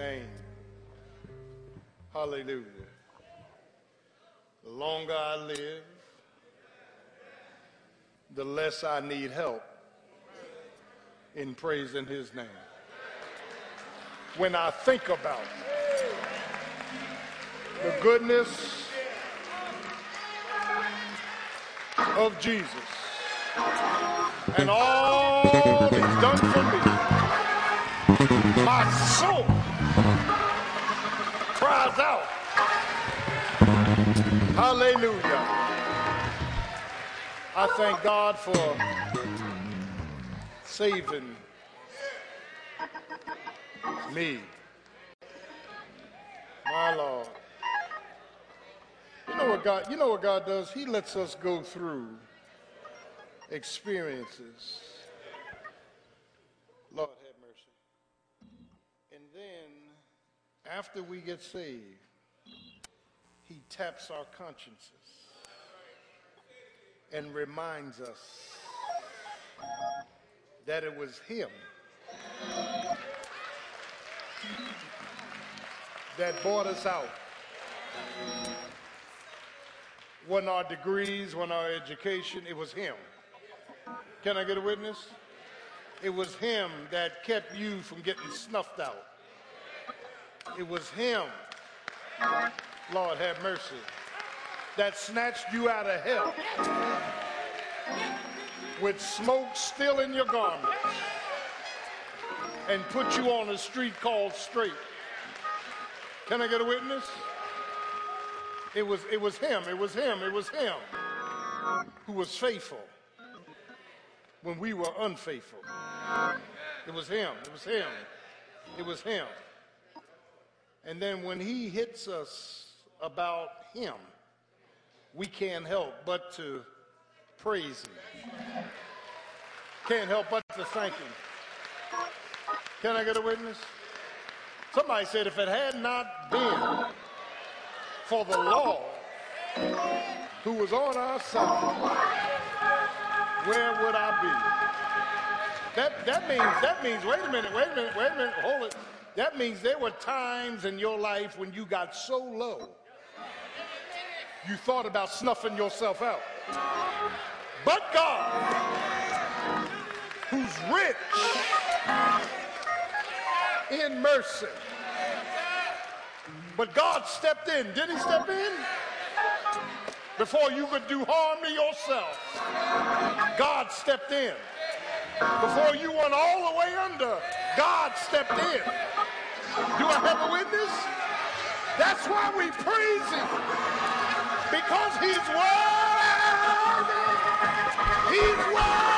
name. Hallelujah. The longer I live, the less I need help in praising his name. When I think about the goodness of Jesus and all he's done for me, my soul cries out, Hallelujah. I thank God for saving me. My Lord. You know what God, you know what God does? He lets us go through experiences. Lord after we get saved, he taps our consciences and reminds us that it was him that bought us out. Wasn't our degrees, wasn't our education, it was him. Can I get a witness? It was him that kept you from getting snuffed out. It was him, Lord have mercy, that snatched you out of hell with smoke still in your garments and put you on a street called straight. Can I get a witness? It was, it was him, it was him, it was him who was faithful when we were unfaithful. It was him, it was him, it was him. And then when he hits us about him, we can't help but to praise him. Can't help but to thank him. Can I get a witness? Somebody said if it had not been for the Lord who was on our side, where would I be? That, that means, that means, wait a minute, wait a minute, wait a minute, hold it. That means there were times in your life when you got so low, you thought about snuffing yourself out. But God, who's rich in mercy. But God stepped in. Did he step in? Before you could do harm to yourself, God stepped in. Before you went all the way under, God stepped in. Do I have a witness? That's why we praise him. Because he's worthy. He's worthy.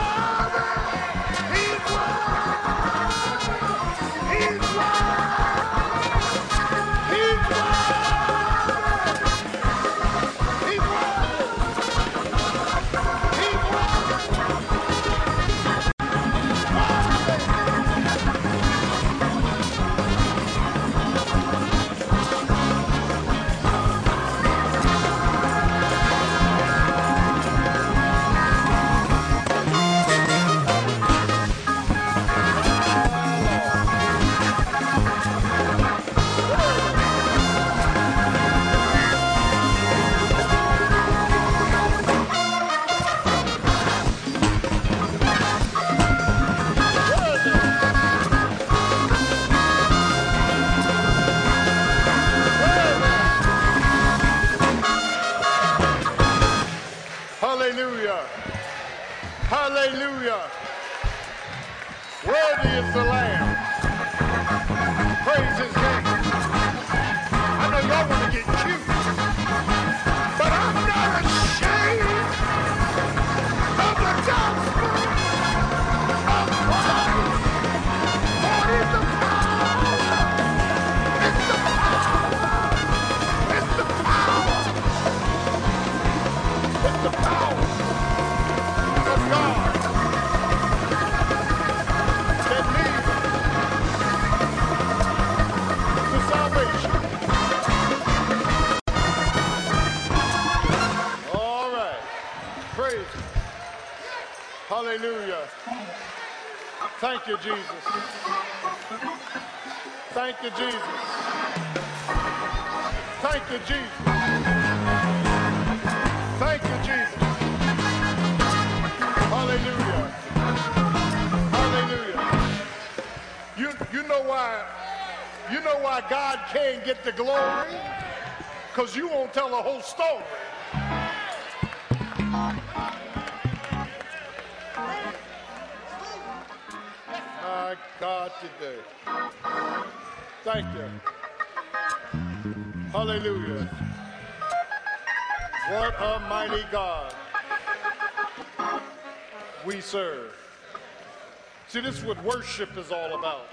Worship is all about.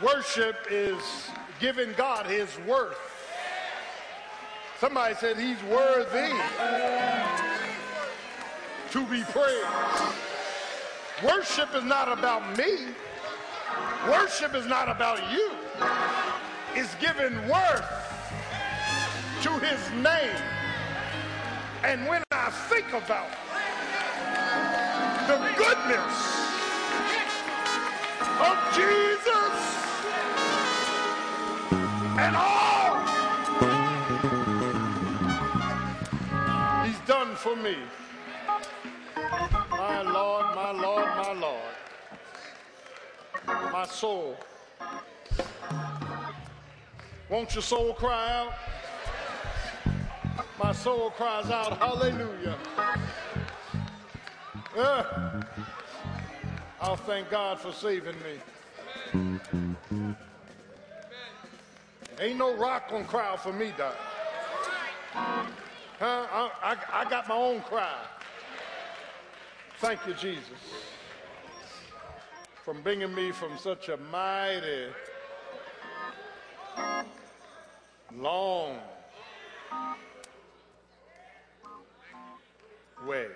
Worship is giving God his worth. Somebody said he's worthy to be praised. Worship is not about me. Worship is not about you. It's giving worth to his name. And when I think about the goodness of Jesus and all he's done for me. My Lord, my Lord, my Lord. My soul. Won't your soul cry out? My soul cries out, Hallelujah. Uh, I'll thank God for saving me. Ain't no rock gonna cry for me, Doc. Huh? I, I, I got my own cry. Thank you, Jesus, for bringing me from such a mighty, long way.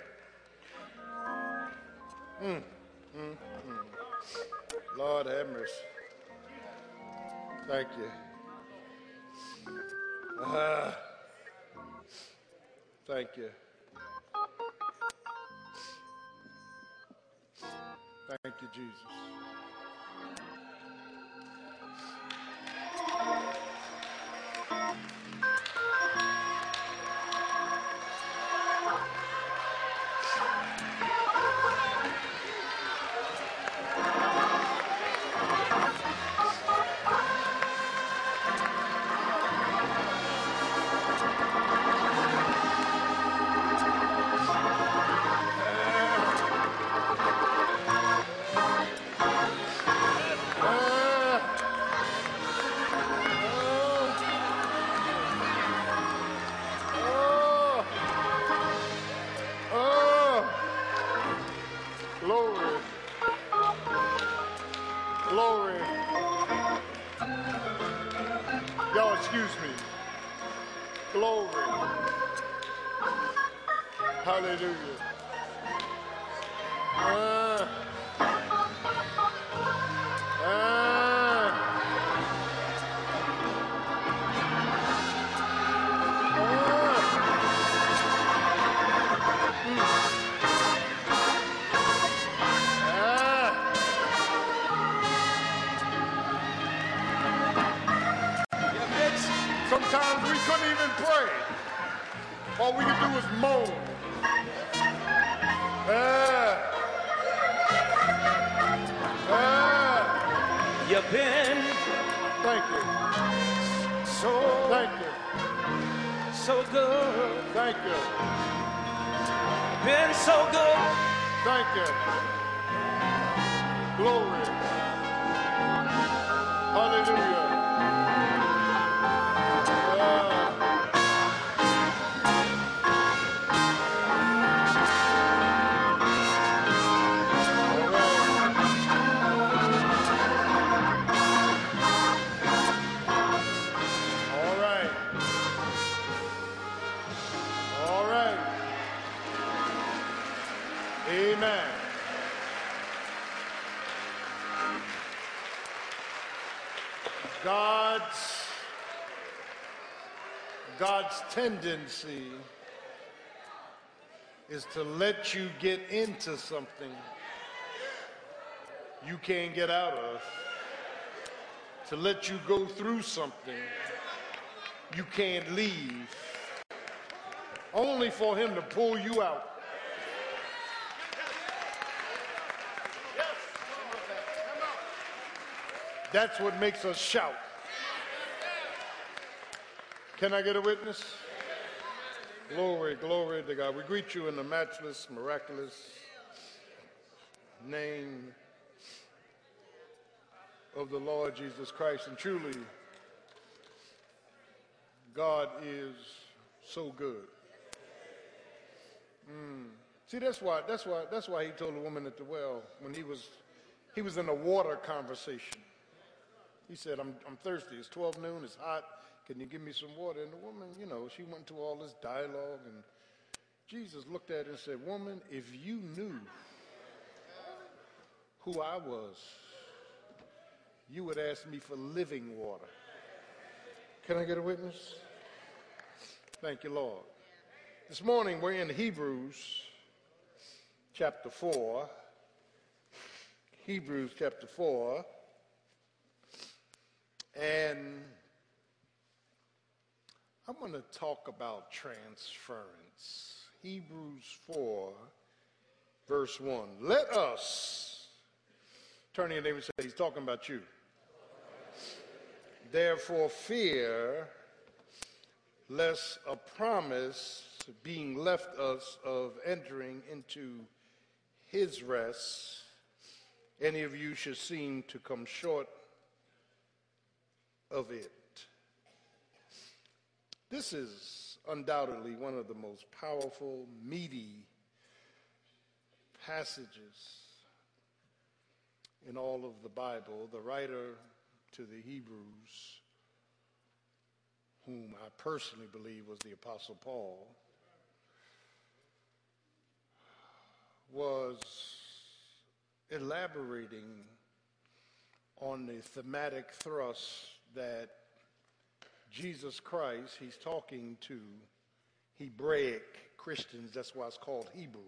Mm, mm, mm. Lord have mercy. Thank you. Ah, thank you. Thank you, Jesus. Glory. Y'all excuse me. Glory. Hallelujah. Ah. All we can do is moan. Ah. Ah. You've been Thank you. so, Thank you. so good. Thank you. Been so good. Thank you. Glory. Hallelujah. God's tendency is to let you get into something you can't get out of. to let you go through something you can't leave, only for him to pull you out. That's what makes us shout. Can I get a witness? Glory, glory to God. We greet you in the matchless, miraculous name of the Lord Jesus Christ. And truly, God is so good. Mm. See, that's why, that's why, that's why he told the woman at the well when he was, he was in a water conversation. He said, I'm, I'm thirsty. It's 12 noon. It's hot. Can you give me some water? And the woman, you know, she went to all this dialogue. And Jesus looked at her and said, Woman, if you knew who I was, you would ask me for living water. Can I get a witness? Thank you, Lord. This morning we're in Hebrews chapter 4. Hebrews chapter 4. And I'm going to talk about transference. Hebrews 4, verse 1. Let us, turn to your neighbor and say, He's talking about you. Therefore, fear lest a promise being left us of entering into his rest, any of you should seem to come short of it. This is undoubtedly one of the most powerful, meaty passages in all of the Bible. The writer to the Hebrews, whom I personally believe was the Apostle Paul, was elaborating on the thematic thrust that Jesus Christ, he's talking to Hebraic Christians. That's why it's called Hebrews.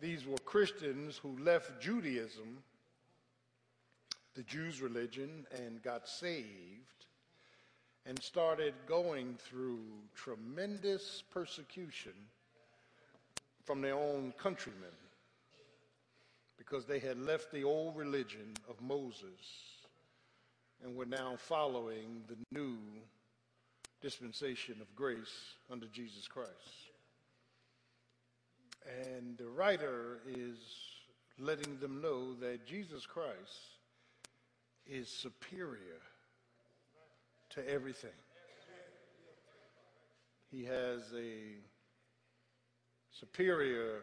These were Christians who left Judaism, the Jews' religion, and got saved and started going through tremendous persecution from their own countrymen because they had left the old religion of Moses and we're now following the new dispensation of grace under Jesus Christ. And the writer is letting them know that Jesus Christ is superior to everything. He has a superior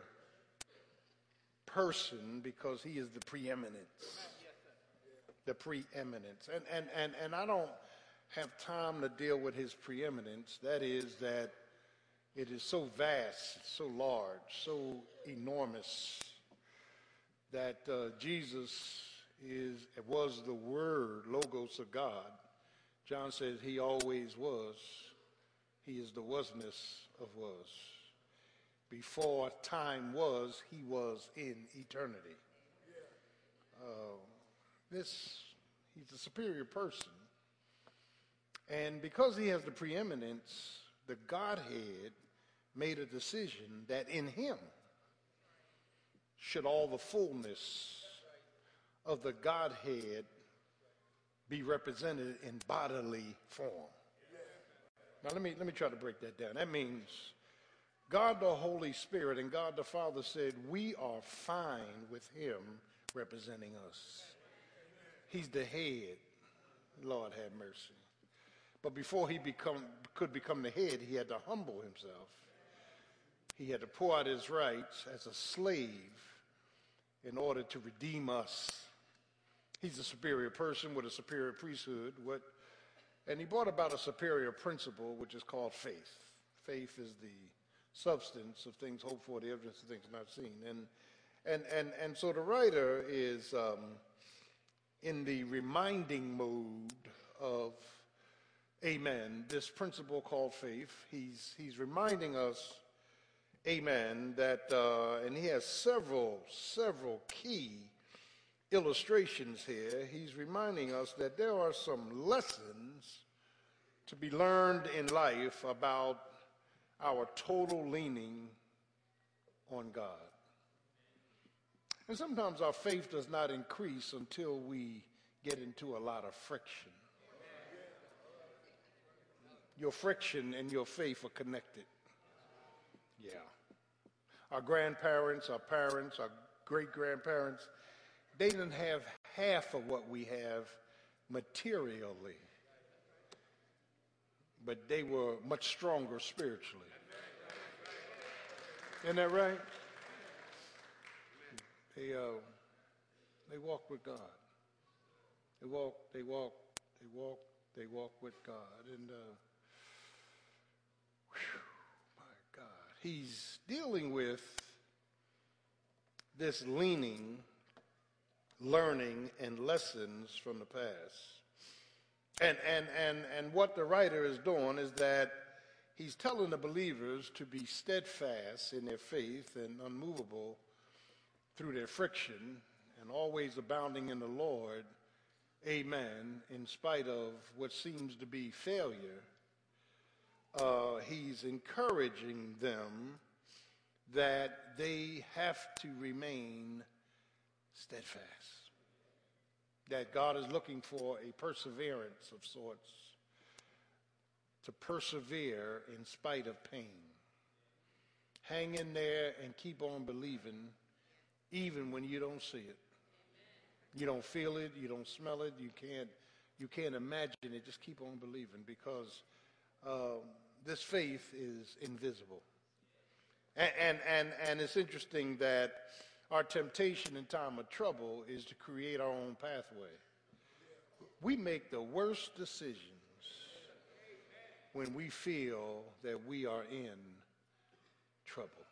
person because he is the preeminence the preeminence. And, and, and, and I don't have time to deal with his preeminence. That is, that it is so vast, so large, so enormous that uh, Jesus is was the Word, Logos of God. John says he always was. He is the wasness of was. Before time was, he was in eternity. Uh, this, he's a superior person. And because he has the preeminence, the Godhead made a decision that in him should all the fullness of the Godhead be represented in bodily form. Now let me let me try to break that down. That means God the Holy Spirit and God the Father said, We are fine with him representing us. He's the head. Lord have mercy. But before he become, could become the head, he had to humble himself. He had to pour out his rights as a slave in order to redeem us. He's a superior person with a superior priesthood. What, and he brought about a superior principle, which is called faith. Faith is the substance of things hoped for, the evidence of things not seen. And, and, and, and so the writer is um, in the reminding mode of, amen, this principle called faith. He's, he's reminding us, amen, that, uh, and he has several, several key illustrations here, he's reminding us that there are some lessons to be learned in life about our total leaning on God. And sometimes our faith does not increase until we get into a lot of friction. Your friction and your faith are connected. Yeah. Our grandparents, our parents, our great grandparents, they didn't have half of what we have materially, but they were much stronger spiritually. Isn't that right? They, uh, they walk with God. They walk, they walk, they walk, they walk with God. And, uh, whew, my God, he's dealing with this leaning, learning, and lessons from the past. And, and, and, and what the writer is doing is that he's telling the believers to be steadfast in their faith and unmovable through their friction and always abounding in the Lord, amen, in spite of what seems to be failure, uh, he's encouraging them that they have to remain steadfast. That God is looking for a perseverance of sorts to persevere in spite of pain. Hang in there and keep on believing even when you don't see it. You don't feel it, you don't smell it, you can't, you can't imagine it. Just keep on believing because uh, this faith is invisible. And, and, and, and it's interesting that our temptation in time of trouble is to create our own pathway. We make the worst decisions when we feel that we are in trouble.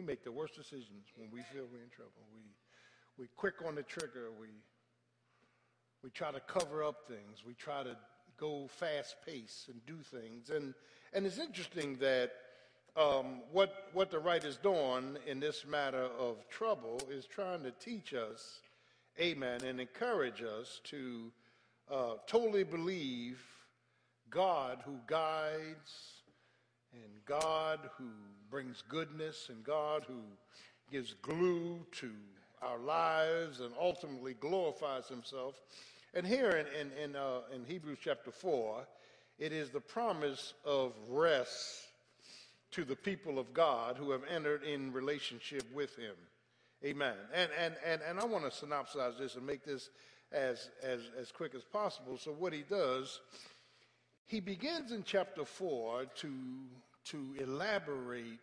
We make the worst decisions when we feel we're in trouble. We, we quick on the trigger. We, we try to cover up things. We try to go fast pace and do things. And, and it's interesting that um, what, what the writer's doing in this matter of trouble is trying to teach us, amen, and encourage us to uh, totally believe God who guides and God who brings goodness and God who gives glue to our lives and ultimately glorifies himself. And here in, in, in, uh, in Hebrews chapter 4, it is the promise of rest to the people of God who have entered in relationship with him. Amen. And, and, and, and I want to synopsize this and make this as, as, as quick as possible. So, what he does, he begins in chapter 4 to to elaborate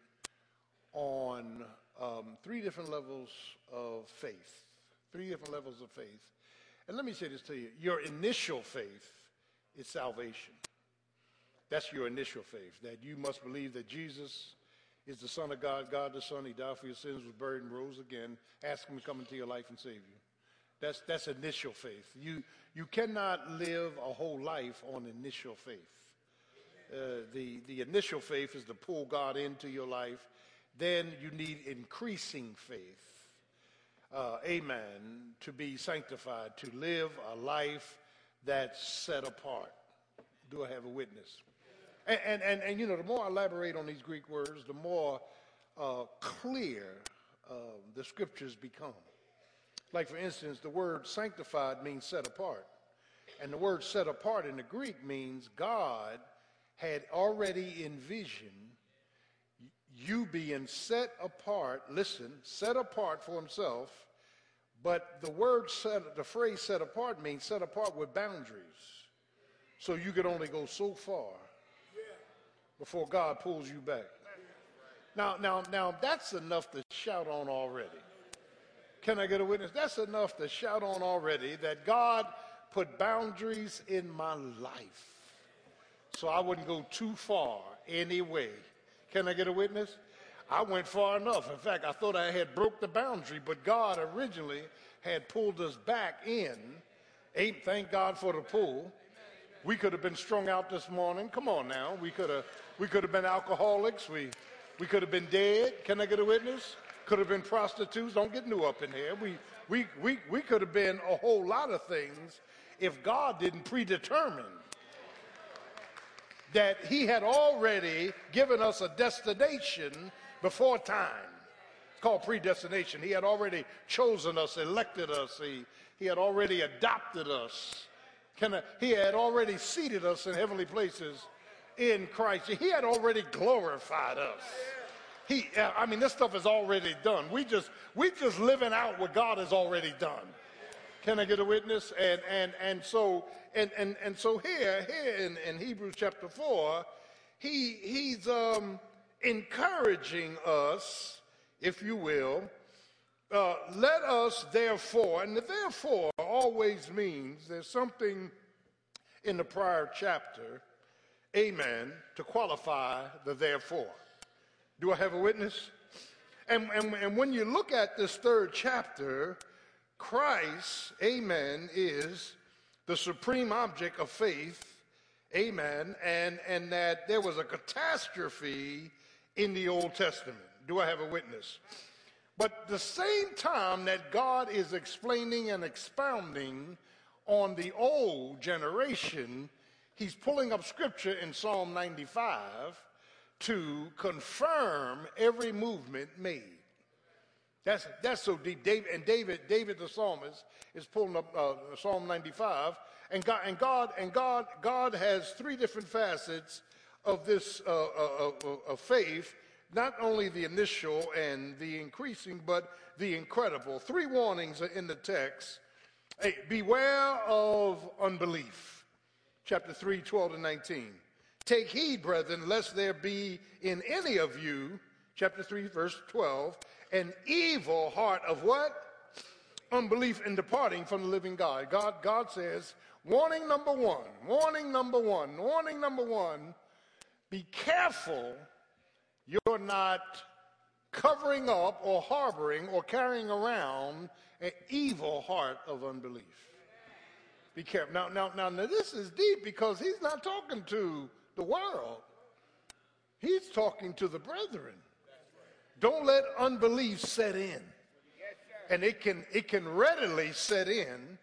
on um, three different levels of faith. Three different levels of faith. And let me say this to you your initial faith is salvation. That's your initial faith, that you must believe that Jesus is the Son of God, God the Son. He died for your sins, was buried, and rose again. Ask Him to come into your life and save you. That's, that's initial faith. You, you cannot live a whole life on initial faith. Uh, the, the initial faith is to pull God into your life. Then you need increasing faith. Uh, amen. To be sanctified, to live a life that's set apart. Do I have a witness? And, and, and, and you know, the more I elaborate on these Greek words, the more uh, clear uh, the scriptures become. Like, for instance, the word sanctified means set apart. And the word set apart in the Greek means God had already envisioned you being set apart, listen, set apart for himself, but the word set, the phrase set apart means set apart with boundaries. So you could only go so far before God pulls you back. Now, now, now that's enough to shout on already. Can I get a witness? That's enough to shout on already that God put boundaries in my life so I wouldn't go too far anyway. Can I get a witness? I went far enough. In fact, I thought I had broke the boundary, but God originally had pulled us back in. Ain't thank God for the pull. We could have been strung out this morning. Come on now. We could have we could have been alcoholics. We we could have been dead. Can I get a witness? could have been prostitutes. Don't get new up in here. We, we, we, we could have been a whole lot of things if God didn't predetermine that He had already given us a destination before time. It's called predestination. He had already chosen us, elected us, He, he had already adopted us. I, he had already seated us in heavenly places in Christ. He had already glorified us. He, I mean, this stuff is already done. We just, we just living out what God has already done. Can I get a witness? And and and so and and and so here here in, in Hebrews chapter four, he he's um, encouraging us, if you will. Uh, let us therefore, and the therefore always means there's something in the prior chapter, amen, to qualify the therefore. Do I have a witness? And, and, and when you look at this third chapter, Christ, amen, is the supreme object of faith, amen, and, and that there was a catastrophe in the Old Testament. Do I have a witness? But the same time that God is explaining and expounding on the old generation, he's pulling up scripture in Psalm 95 to confirm every movement made. That's, that's so deep. David, and David, David the psalmist is pulling up uh, Psalm 95. And God, and God, and God, God has three different facets of this uh, uh, uh, faith. Not only the initial and the increasing, but the incredible. Three warnings are in the text. Hey, beware of unbelief. Chapter 3, 12 to 19. Take heed, brethren, lest there be in any of you, chapter 3, verse 12, an evil heart of what? Unbelief and departing from the living God. God, God says, warning number one, warning number one, warning number one, be careful you're not covering up or harboring or carrying around an evil heart of unbelief. Be careful. Now, now, now, now, this is deep because he's not talking to the world. He's talking to the brethren. Don't let unbelief set in. And it can, it can readily set in.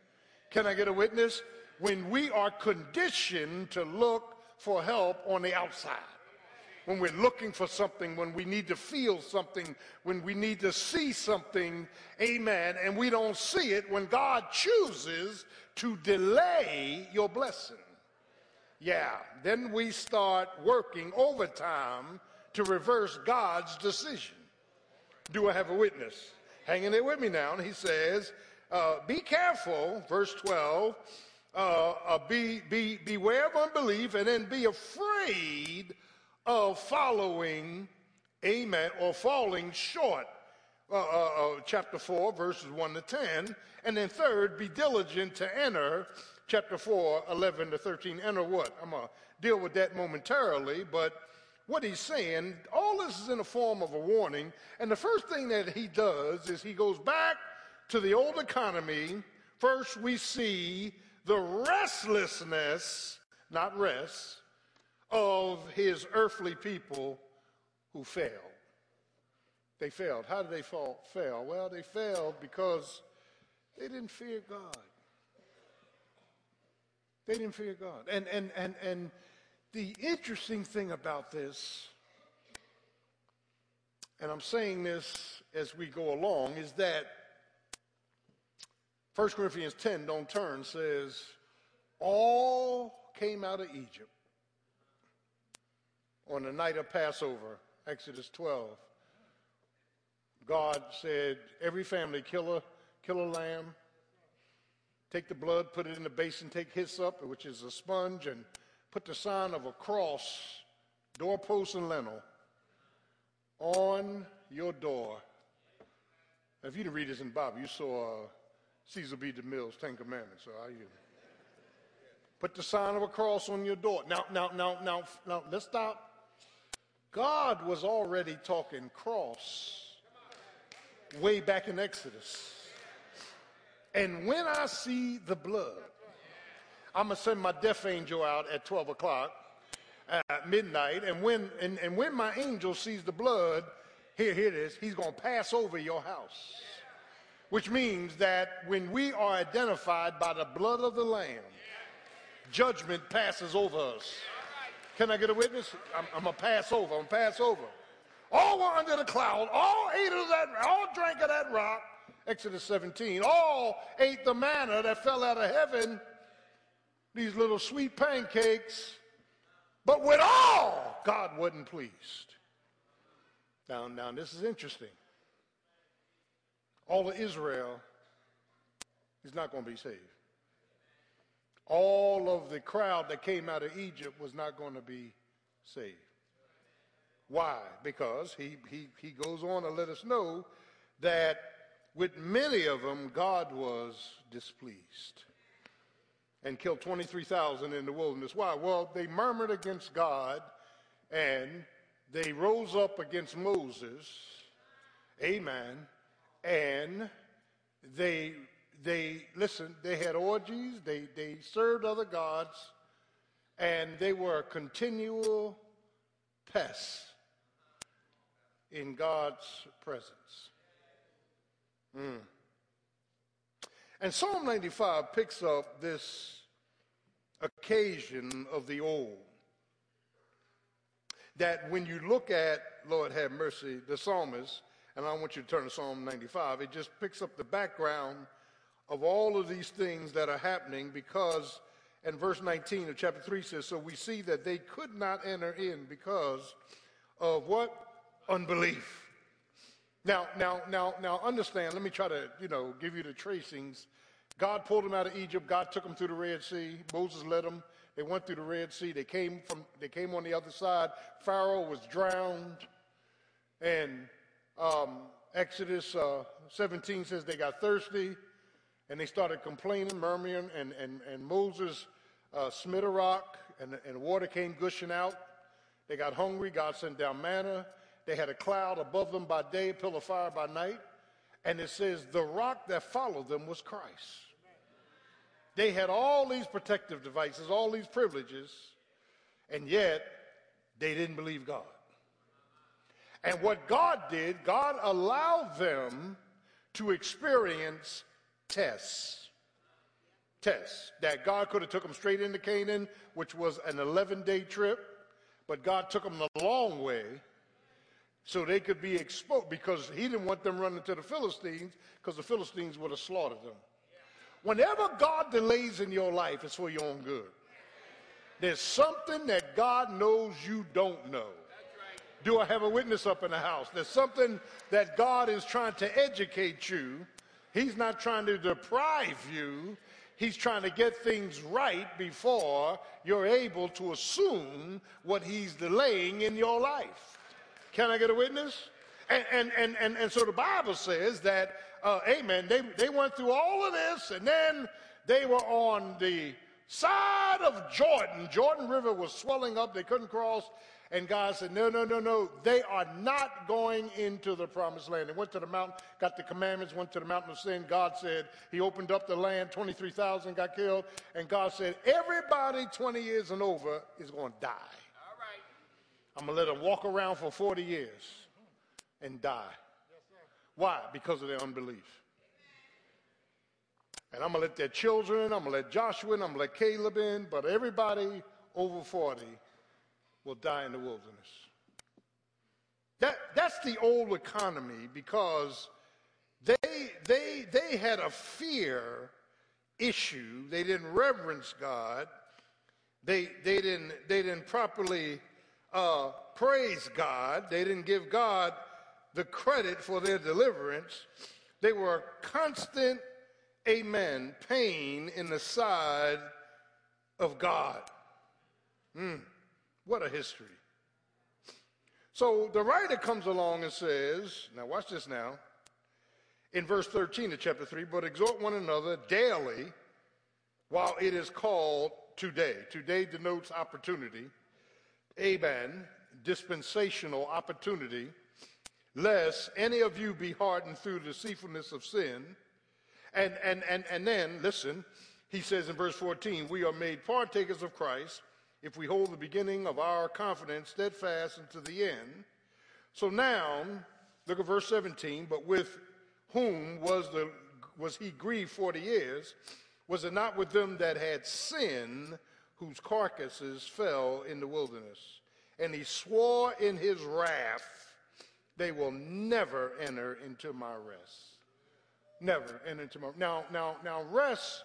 Can I get a witness? When we are conditioned to look for help on the outside. When we're looking for something, when we need to feel something, when we need to see something, amen, and we don't see it, when God chooses to delay your blessing. Yeah, then we start working overtime to reverse God's decision. Do I have a witness? Hanging there with me now. And he says, uh, Be careful, verse 12, uh, uh, be, be, beware of unbelief, and then be afraid of following, amen, or falling short. Uh, uh, uh, chapter 4, verses 1 to 10. And then third, be diligent to enter, chapter 4, 11 to 13. Enter what? I'm going to deal with that momentarily, but what he's saying, all this is in the form of a warning. And the first thing that he does is he goes back to the old economy. First, we see the restlessness, not rest, of his earthly people who failed. They failed. How did they fall, fail? Well, they failed because they didn't fear God. They didn't fear God. And, and, and, and the interesting thing about this, and I'm saying this as we go along, is that 1 Corinthians 10, don't turn, says, all came out of Egypt on the night of Passover, Exodus 12. God said, every family kill a, kill a lamb, take the blood, put it in the basin, take hyssop, which is a sponge, and put the sign of a cross, doorpost and lintel, on your door. If you didn't read this in the Bible, you saw uh, Cecil B. DeMille's Ten Commandments. So I, you put the sign of a cross on your door. Now, now, now, now, now, let's stop. God was already talking cross way back in Exodus. And when I see the blood, I'm going to send my death angel out at 12 o'clock at midnight. And when, and, and when my angel sees the blood, Here, here it is. He's going to pass over your house. Which means that when we are identified by the blood of the Lamb, judgment passes over us. Can I get a witness? I'm, I'm going to pass over. I'm going to pass over. All were under the cloud. All ate of that, all drank of that rock. Exodus 17. All ate the manna that fell out of heaven. These little sweet pancakes. But with all, God wasn't pleased. Now, now, this is interesting. All of Israel is not going to be saved. All of the crowd that came out of Egypt was not going to be saved. Why? Because he, he, he goes on to let us know that with many of them, God was displeased and killed 23,000 in the wilderness. Why? Well, they murmured against God and they rose up against Moses. Amen. And they, they, listen, they had orgies, they, they served other gods, and they were a continual pest in God's presence. Mm. And Psalm 95 picks up this occasion of the old. That when you look at, Lord have mercy, the psalmist, and I want you to turn to Psalm 95, it just picks up the background of all of these things that are happening because, and verse 19 of chapter 3 says, So we see that they could not enter in because of what? Unbelief. Now, now, now, now, understand, let me try to, you know, give you the tracings. God pulled them out of Egypt. God took them through the Red Sea. Moses led them. They went through the Red Sea. They came from, they came on the other side. Pharaoh was drowned. And um, Exodus uh, 17 says they got thirsty and they started complaining, murmuring, and, and, and Moses uh, smitted a rock and, and water came gushing out. They got hungry. God sent down manna. They had a cloud above them by day, a pillar of fire by night. And it says the rock that followed them was Christ. They had all these protective devices, all these privileges, and yet they didn't believe God. And what God did, God allowed them to experience tests. Tests that God could have took them straight into Canaan, which was an 11-day trip, but God took them the long way so they could be exposed because he didn't want them running to the Philistines because the Philistines would have slaughtered them. Whenever God delays in your life, it's for your own good. There's something that God knows you don't know. Do I have a witness up in the house? There's something that God is trying to educate you. He's not trying to deprive you. He's trying to get things right before you're able to assume what he's delaying in your life. Can I get a witness? And, and, and, and, and so the Bible says that, uh, amen, they, they went through all of this and then they were on the side of Jordan. Jordan River was swelling up. They couldn't cross. And God said, no, no, no, no. They are not going into the promised land. They went to the mountain, got the commandments, went to the mountain of sin. God said, he opened up the land. 23,000 got killed. And God said, everybody 20 years and over is going to die. I'm going to let them walk around for 40 years and die. Why? Because of their unbelief. And I'm going to let their children, I'm going to let Joshua in, I'm going to let Caleb in, but everybody over 40 will die in the wilderness. That, that's the old economy because they, they, they had a fear issue. They didn't reverence God. They, they, didn't, they didn't properly uh, praise God. They didn't give God the credit for their deliverance. They were constant, amen, pain in the side of God. Mm, what a history. So the writer comes along and says, now watch this now, in verse 13 of chapter 3, but exhort one another daily while it is called today. Today denotes opportunity amen, dispensational opportunity, lest any of you be hardened through the deceitfulness of sin. And, and, and, and then, listen, he says in verse 14, we are made partakers of Christ if we hold the beginning of our confidence steadfast unto the end. So now, Look at verse 17. But with whom was, the, was he grieved 40 years? Was it not with them that had sinned, whose carcasses fell in the wilderness? And he swore in his wrath, they will never enter into my rest. Never enter into my now now now rest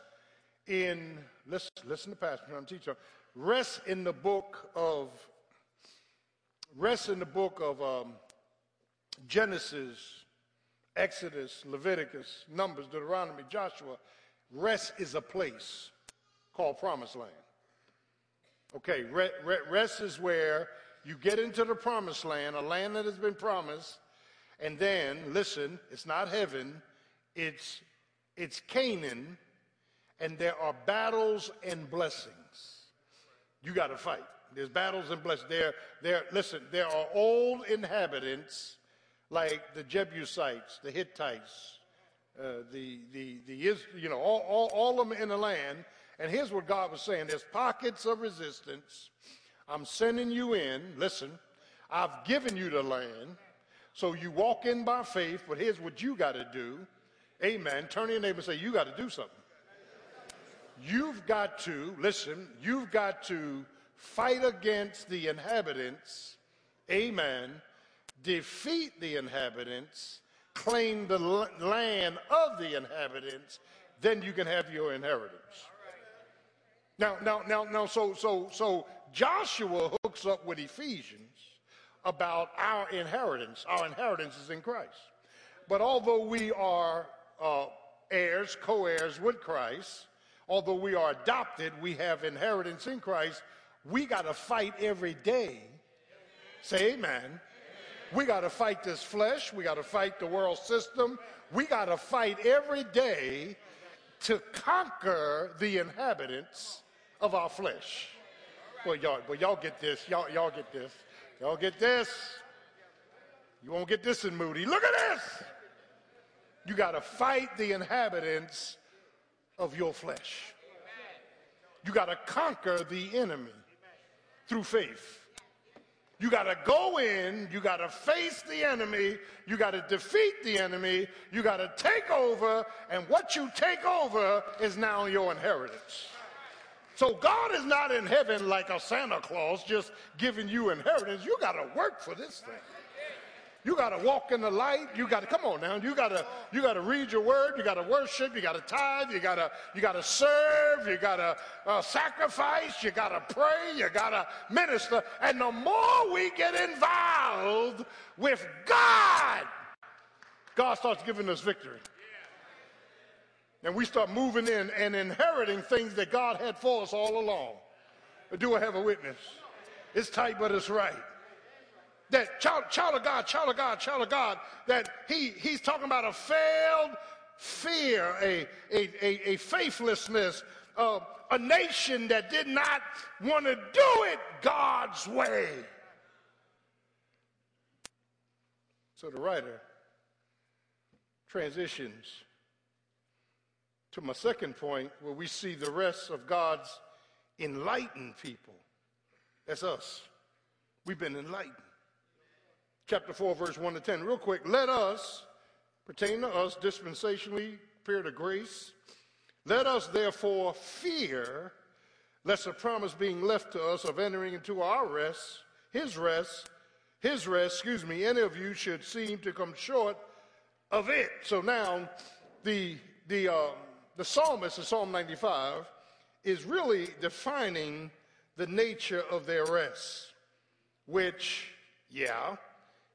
in listen listen to Pastor I'm teaching. Rest in the book of rest in the book of um, Genesis, Exodus, Leviticus, Numbers, Deuteronomy, Joshua. Rest is a place called Promised Land. Okay, rest is where you get into the promised land, a land that has been promised, and then, listen, it's not heaven, it's, it's Canaan, and there are battles and blessings. You got to fight. There's battles and blessings. There, there, listen, there are old inhabitants like the Jebusites, the Hittites, uh, the, the, the, you know, all, all, all of them in the land. And here's what God was saying. There's pockets of resistance. I'm sending you in. Listen, I've given you the land. So you walk in by faith, but here's what you got to do. Amen. Turn to your neighbor and say, You got to do something. You've got to, listen, you've got to fight against the inhabitants. Amen. Defeat the inhabitants, claim the land of the inhabitants, then you can have your inheritance. Now, now, now, now, so, so, so Joshua hooks up with Ephesians about our inheritance. Our inheritance is in Christ. But although we are uh, heirs, co heirs with Christ, although we are adopted, we have inheritance in Christ, we got to fight every day. Say amen. We got to fight this flesh. We got to fight the world system. We got to fight every day to conquer the inhabitants of our flesh. Well, y'all, well, y'all get this. Y'all, y'all get this. Y'all get this. You won't get this in Moody. Look at this. You got to fight the inhabitants of your flesh. You got to conquer the enemy through faith. You got to go in, you got to face the enemy, you got to defeat the enemy, you got to take over, and what you take over is now your inheritance. So God is not in heaven like a Santa Claus just giving you inheritance. You got to work for this thing. You got to walk in the light. You got to come on now. You got to you got to read your word. You got to worship. You got to tithe. You got to you got to serve. You got to uh, sacrifice. You got to pray. You got to minister. And the more we get involved with God, God starts giving us victory. And we start moving in and inheriting things that God had for us all along. Do I have a witness? It's tight, but it's right. That child, child of God, child of God, child of God, that he, he's talking about a failed fear, a, a, a, a faithlessness, uh, a nation that did not want to do it God's way. So the writer transitions to my second point, where we see the rest of God's enlightened people. That's us. We've been enlightened. Chapter 4, verse 1 to 10. Real quick, let us, pertain to us, dispensationally, period of grace, let us therefore fear lest a promise being left to us of entering into our rest, his rest, his rest, excuse me, any of you should seem to come short of it. So now the the um, the psalmist in Psalm 95 is really defining the nature of their rest, which, yeah,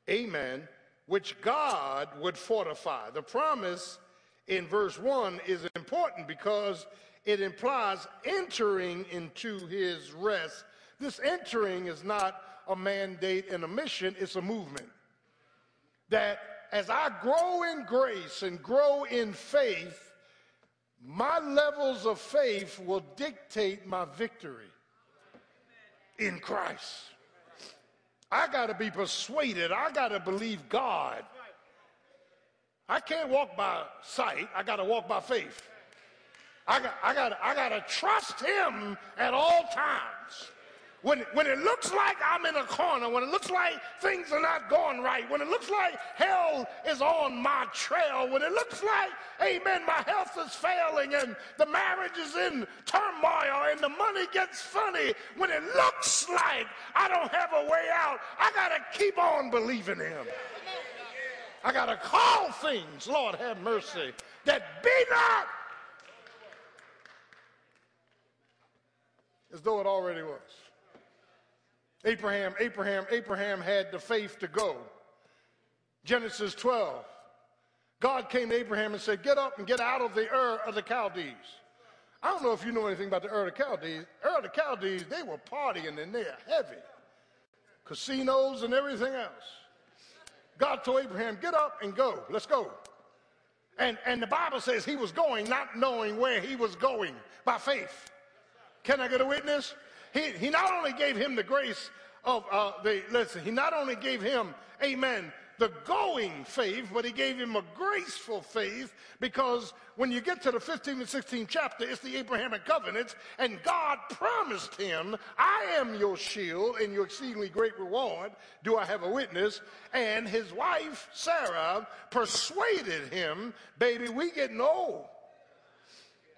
amen, which God would fortify. The promise in verse 1 is important because it implies entering into his rest. This entering is not a mandate and a mission, it's a movement. That as I grow in grace and grow in faith, my levels of faith will dictate my victory in Christ. I got to be persuaded. I got to believe God. I can't walk by sight. I got to walk by faith. I got, I got, I got to trust Him at all times. When, when it looks like I'm in a corner, when it looks like things are not going right, when it looks like hell is on my trail, when it looks like, amen, my health is failing and the marriage is in turmoil and the money gets funny, when it looks like I don't have a way out, I got to keep on believing Him. I got to call things, Lord have mercy, that be not as though it already was. Abraham, Abraham, Abraham had the faith to go. Genesis 12. God came to Abraham and said, Get up and get out of the Ur of the Chaldees. I don't know if you know anything about the Ur of the Chaldees. Ur of the Chaldees, they were partying and they're heavy. Casinos and everything else. God told Abraham, Get up and go. Let's go. And, and the Bible says he was going, not knowing where he was going by faith. Can I get a witness? He, he not only gave him the grace of uh, the, listen, he not only gave him, amen, the going faith, but he gave him a graceful faith because when you get to the 15th and 16th chapter, it's the Abrahamic covenants, and God promised him, I am your shield and your exceedingly great reward. Do I have a witness? And his wife, Sarah, persuaded him, baby, we getting old.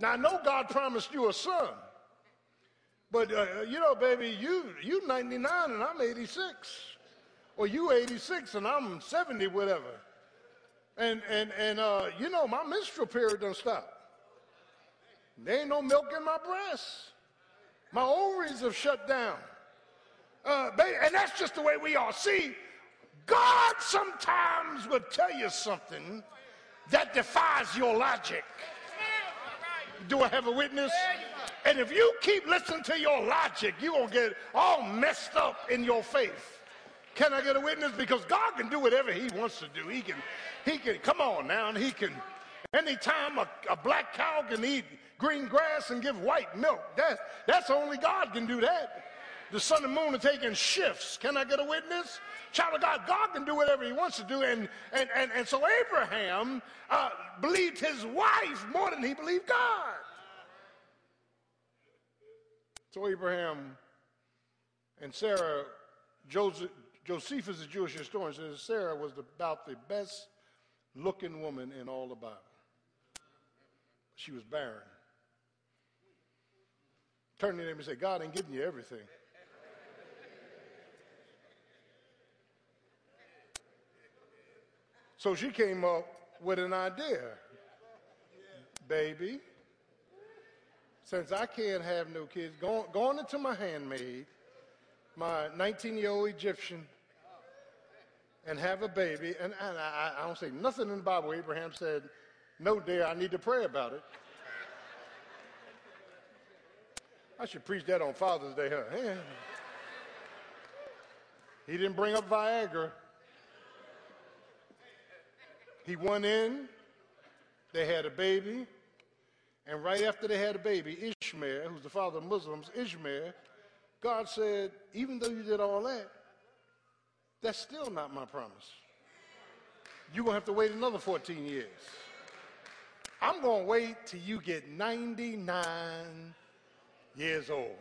Now, I know God promised you a son. But uh, you know, baby, you you 99 and I'm 86, or you 86 and I'm 70, whatever. And and and uh, you know, my menstrual period don't stop. There ain't no milk in my breasts. My ovaries have shut down. Uh, baby, and that's just the way we are. See, God sometimes will tell you something that defies your logic. Do I have a witness? And if you keep listening to your logic, you're going to get all messed up in your faith. Can I get a witness? Because God can do whatever he wants to do. He can, he can, come on now, and he can, anytime a, a black cow can eat green grass and give white milk, that, that's only God can do that. The sun and moon are taking shifts. Can I get a witness? Child of God, God can do whatever he wants to do. And, and, and, and so Abraham uh, believed his wife more than he believed God. So Abraham and Sarah, Joseph, Josephus, a Jewish historian, says Sarah was about the best looking woman in all the Bible. She was barren. Turn to them and say, God ain't giving you everything. So she came up with an idea. Baby, since I can't have no kids, going, going into my handmaid, my 19 year old Egyptian, and have a baby. And, and I, I, don't say nothing in the Bible. Abraham said, No, dear, I need to pray about it. I should preach that on Father's Day, huh? Yeah. He didn't bring up Viagra. He went in, they had a baby, and right after they had a baby, Ishmael, who's the father of Muslims, Ishmael, God said, even though you did all that, that's still not my promise. You're going to have to wait another 14 years. I'm going to wait till you get 99 years old.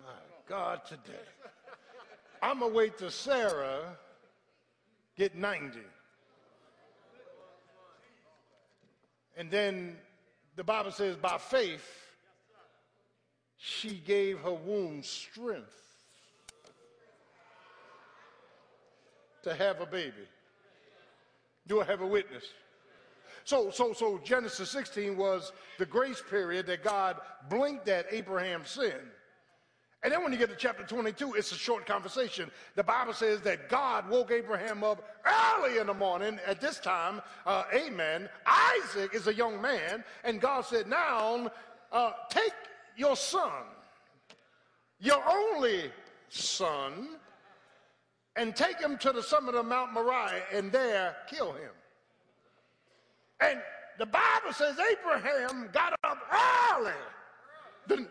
My God, today. I'm going to wait till Sarah get 90. And then the Bible says, by faith, she gave her womb strength to have a baby. Do I have a witness? So, so, so Genesis 16 was the grace period that God blinked at Abraham's sin. And then when you get to chapter 22, it's a short conversation. The Bible says that God woke Abraham up early in the morning. At this time, uh, amen, Isaac is a young man. And God said, Now, uh, take your son, your only son, and take him to the summit of Mount Moriah and there kill him. And the Bible says Abraham got up early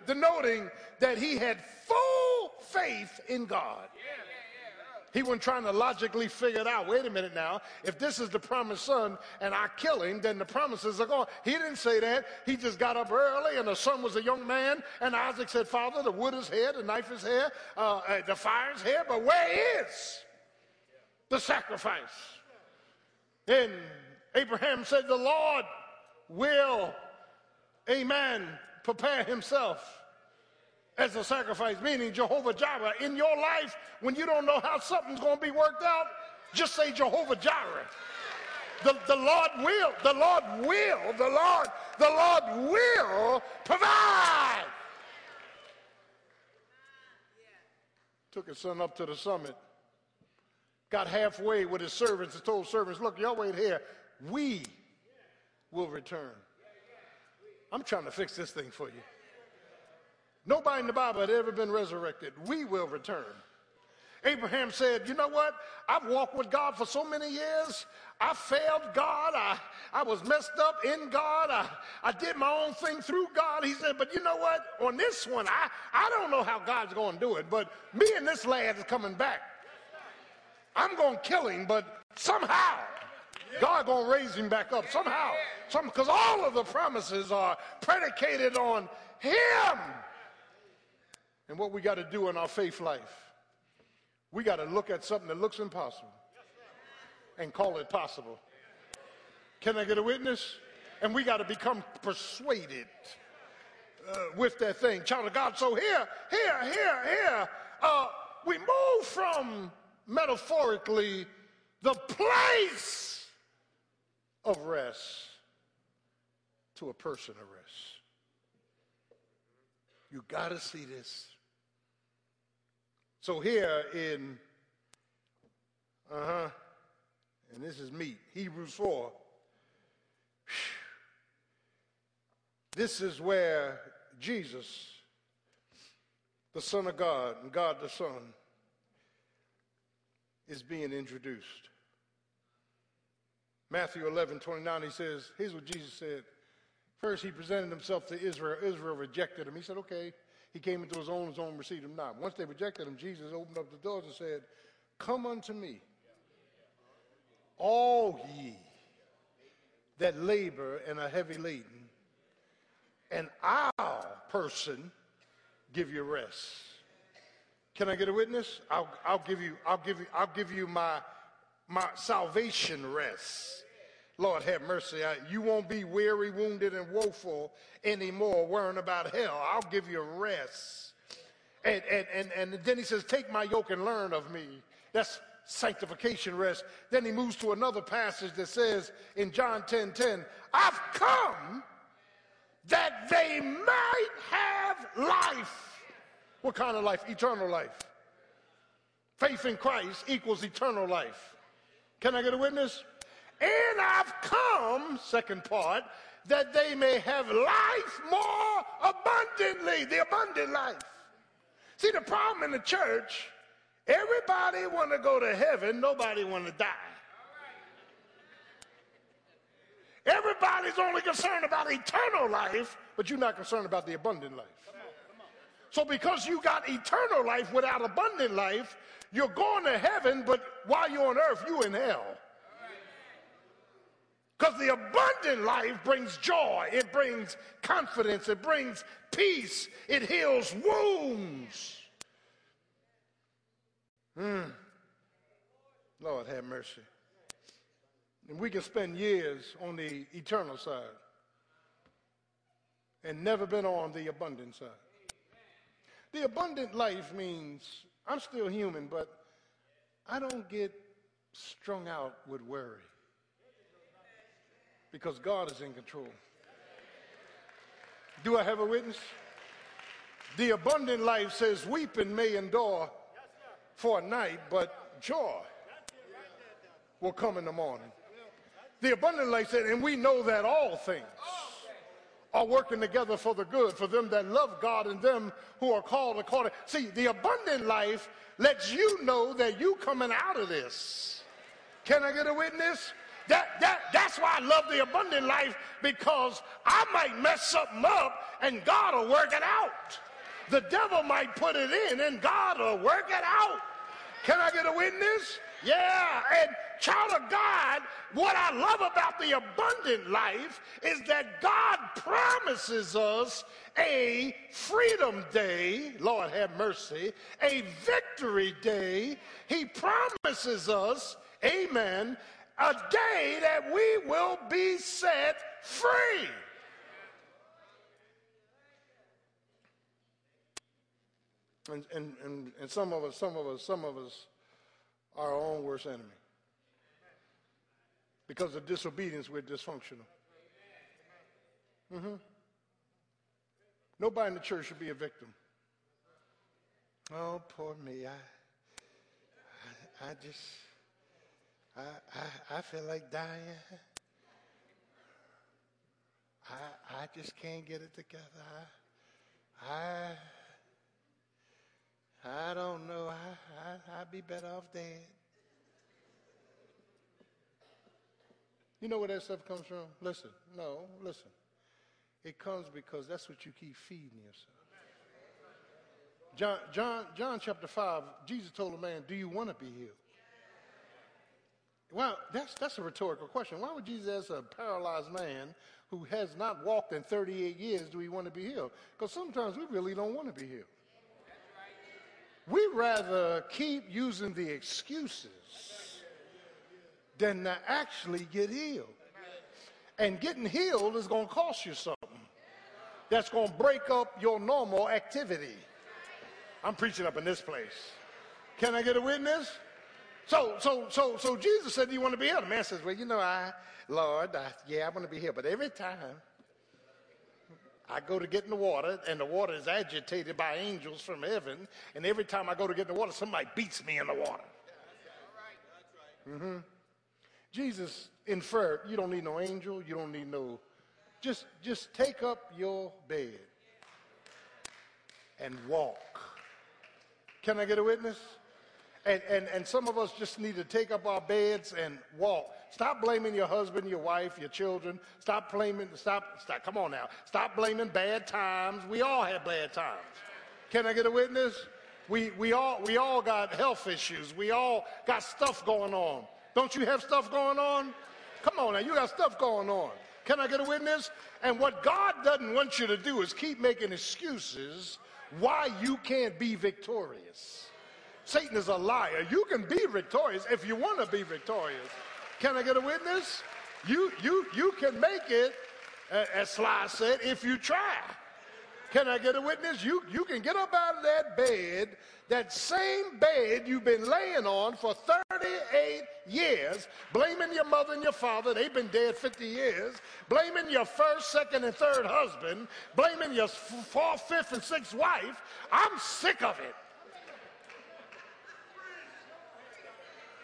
denoting that he had full faith in God. He wasn't trying to logically figure it out. Wait a minute now. If this is the promised son and I kill him, then the promises are gone. He didn't say that. He just got up early and the son was a young man. And Isaac said, Father, the wood is here, the knife is here, uh, uh, the fire is here, but where is the sacrifice? And Abraham said, The Lord will, amen, prepare himself as a sacrifice, meaning Jehovah Jireh. In your life, when you don't know how something's going to be worked out, just say Jehovah Jireh. The, the Lord will, the Lord will, the Lord, the Lord will provide. Took his son up to the summit, got halfway with his servants and told servants, look, y'all wait here. We will return. I'm trying to fix this thing for you. Nobody in the Bible had ever been resurrected. We will return. Abraham said, You know what? I've walked with God for so many years. I failed God. I, I was messed up in God. I, I did my own thing through God. He said, But you know what? On this one, I, I don't know how God's going to do it, but me and this lad is coming back. I'm going to kill him, but somehow God going to raise him back up. Somehow. Some, because all of the promises are predicated on him and what we got to do in our faith life. We got to look at something that looks impossible and call it possible. Can I get a witness? And we got to become persuaded uh, with that thing. Child of God. So here, here, here, here, uh, we move from metaphorically the place of rest to a person of rest. You got to see this. So here in, uh huh, and this is meat, Hebrews 4. This is where Jesus, the Son of God, and God the Son, is being introduced. Matthew 11, 29, he says, here's what Jesus said. First, he presented himself to Israel. Israel rejected him. He said, okay, he came into his own, his own received him not. Once they rejected him, Jesus opened up the doors and said, Come unto me, all ye that labor and are heavy laden, and I'll person give you rest. Can I get a witness? I'll, I'll give you, I'll give you, I'll give you my, my salvation rests. Lord have mercy. I, you won't be weary, wounded, and woeful anymore, worrying about hell. I'll give you rest. And, and, and, and then he says, Take my yoke and learn of me. That's sanctification rest. Then he moves to another passage that says in John 10 10, I've come that they might have life. What kind of life? Eternal life. Faith in Christ equals eternal life. Can I get a witness? And I've come, second part, that they may have life more abundantly, the abundant life. See, the problem in the church, everybody want to go to heaven, nobody want to die. Everybody's only concerned about eternal life, but you're not concerned about the abundant life. So because you got eternal life without abundant life, you're going to heaven, but while you're on earth, you in hell. Because the abundant life brings joy, it brings confidence, it brings peace, it heals wounds. Mm. Lord have mercy. And we can spend years on the eternal side and never been on the abundant side. The abundant life means I'm still human, but I don't get strung out with worry because God is in control. Do I have a witness? The abundant life says, Weeping may endure for a night, but joy will come in the morning. The abundant life said, And we know that all things are working together for the good, for them that love God and them who are called according. See, the abundant life lets you know that you coming out of this. Can I get a witness? That, that, that's why I love the abundant life because I might mess something up and God will work it out. The devil might put it in and God will work it out. Can I get a witness? Yeah, and child of God, what I love about the abundant life is that God promises us a freedom day, Lord have mercy, a victory day. He promises us, amen, a day that we will be set free. And, and, and, some of us, some of us, some of us our own worst enemy. Because of disobedience, we're dysfunctional. Mm-hmm. Nobody in the church should be a victim. Oh, poor me. I, I, I just, I, I, I feel like dying. I, I just can't get it together. I, I I don't know. I, I, I'd be better off dead. You know where that stuff comes from? Listen, no, listen. It comes because that's what you keep feeding yourself. John, John, John chapter 5, Jesus told a man, Do you want to be healed? Well, that's, that's a rhetorical question. Why would Jesus ask a paralyzed man who has not walked in 38 years, Do he want to be healed? Because sometimes we really don't want to be healed. We rather keep using the excuses than to actually get healed. And getting healed is going to cost you something. That's going to break up your normal activity. I'm preaching up in this place. Can I get a witness? So, so, so, so Jesus said, "Do you want to be healed?" The man says, "Well, you know, I, Lord, I, yeah, I want to be healed, but every time I go to get in the water, and the water is agitated by angels from heaven. And every time I go to get in the water, somebody beats me in the water. Mm-hmm. Jesus inferred, you don't need no angel, you don't need no. Just, just take up your bed and walk. Can I get a witness? And, and, and some of us just need to take up our beds and walk. Stop blaming your husband, your wife, your children. Stop blaming, stop, stop, come on now. Stop blaming bad times. We all have bad times. Can I get a witness? We, we, all, we all got health issues. We all got stuff going on. Don't you have stuff going on? Come on now, you got stuff going on. Can I get a witness? And what God doesn't want you to do is keep making excuses why you can't be victorious. Satan is a liar. You can be victorious if you want to be victorious. Can I get a witness? You, you, you can make it, as Sly said, if you try. Can I get a witness? You, you can get up out of that bed, that same bed you've been laying on for 38 years, blaming your mother and your father, they've been dead 50 years, blaming your first, second, and third husband, blaming your fourth, fifth, and sixth wife. I'm sick of it.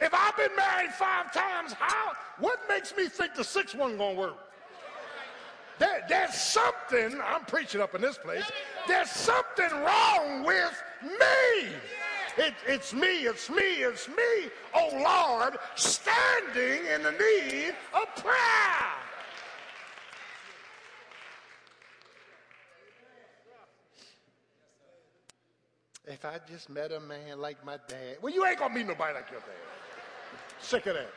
If I've been married five times, how? What makes me think the sixth one gonna work? There, there's something, I'm preaching up in this place, there's something wrong with me. It, it's me, it's me, it's me, oh Lord, standing in the need of prayer. If I just met a man like my dad, well, you ain't gonna meet nobody like your dad. Sick of that.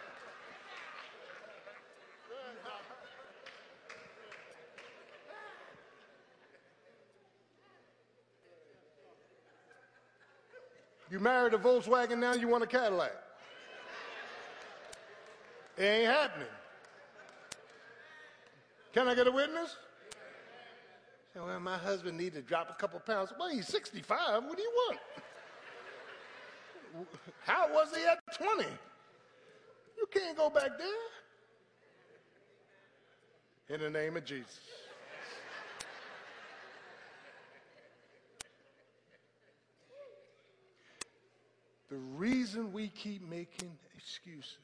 You married a Volkswagen now, you want a Cadillac. It ain't happening. Can I get a witness? Say, well, my husband needs to drop a couple pounds. Well, he's 65. What do you want? How was he at 20? You can't go back there. In the name of Jesus. The reason we keep making excuses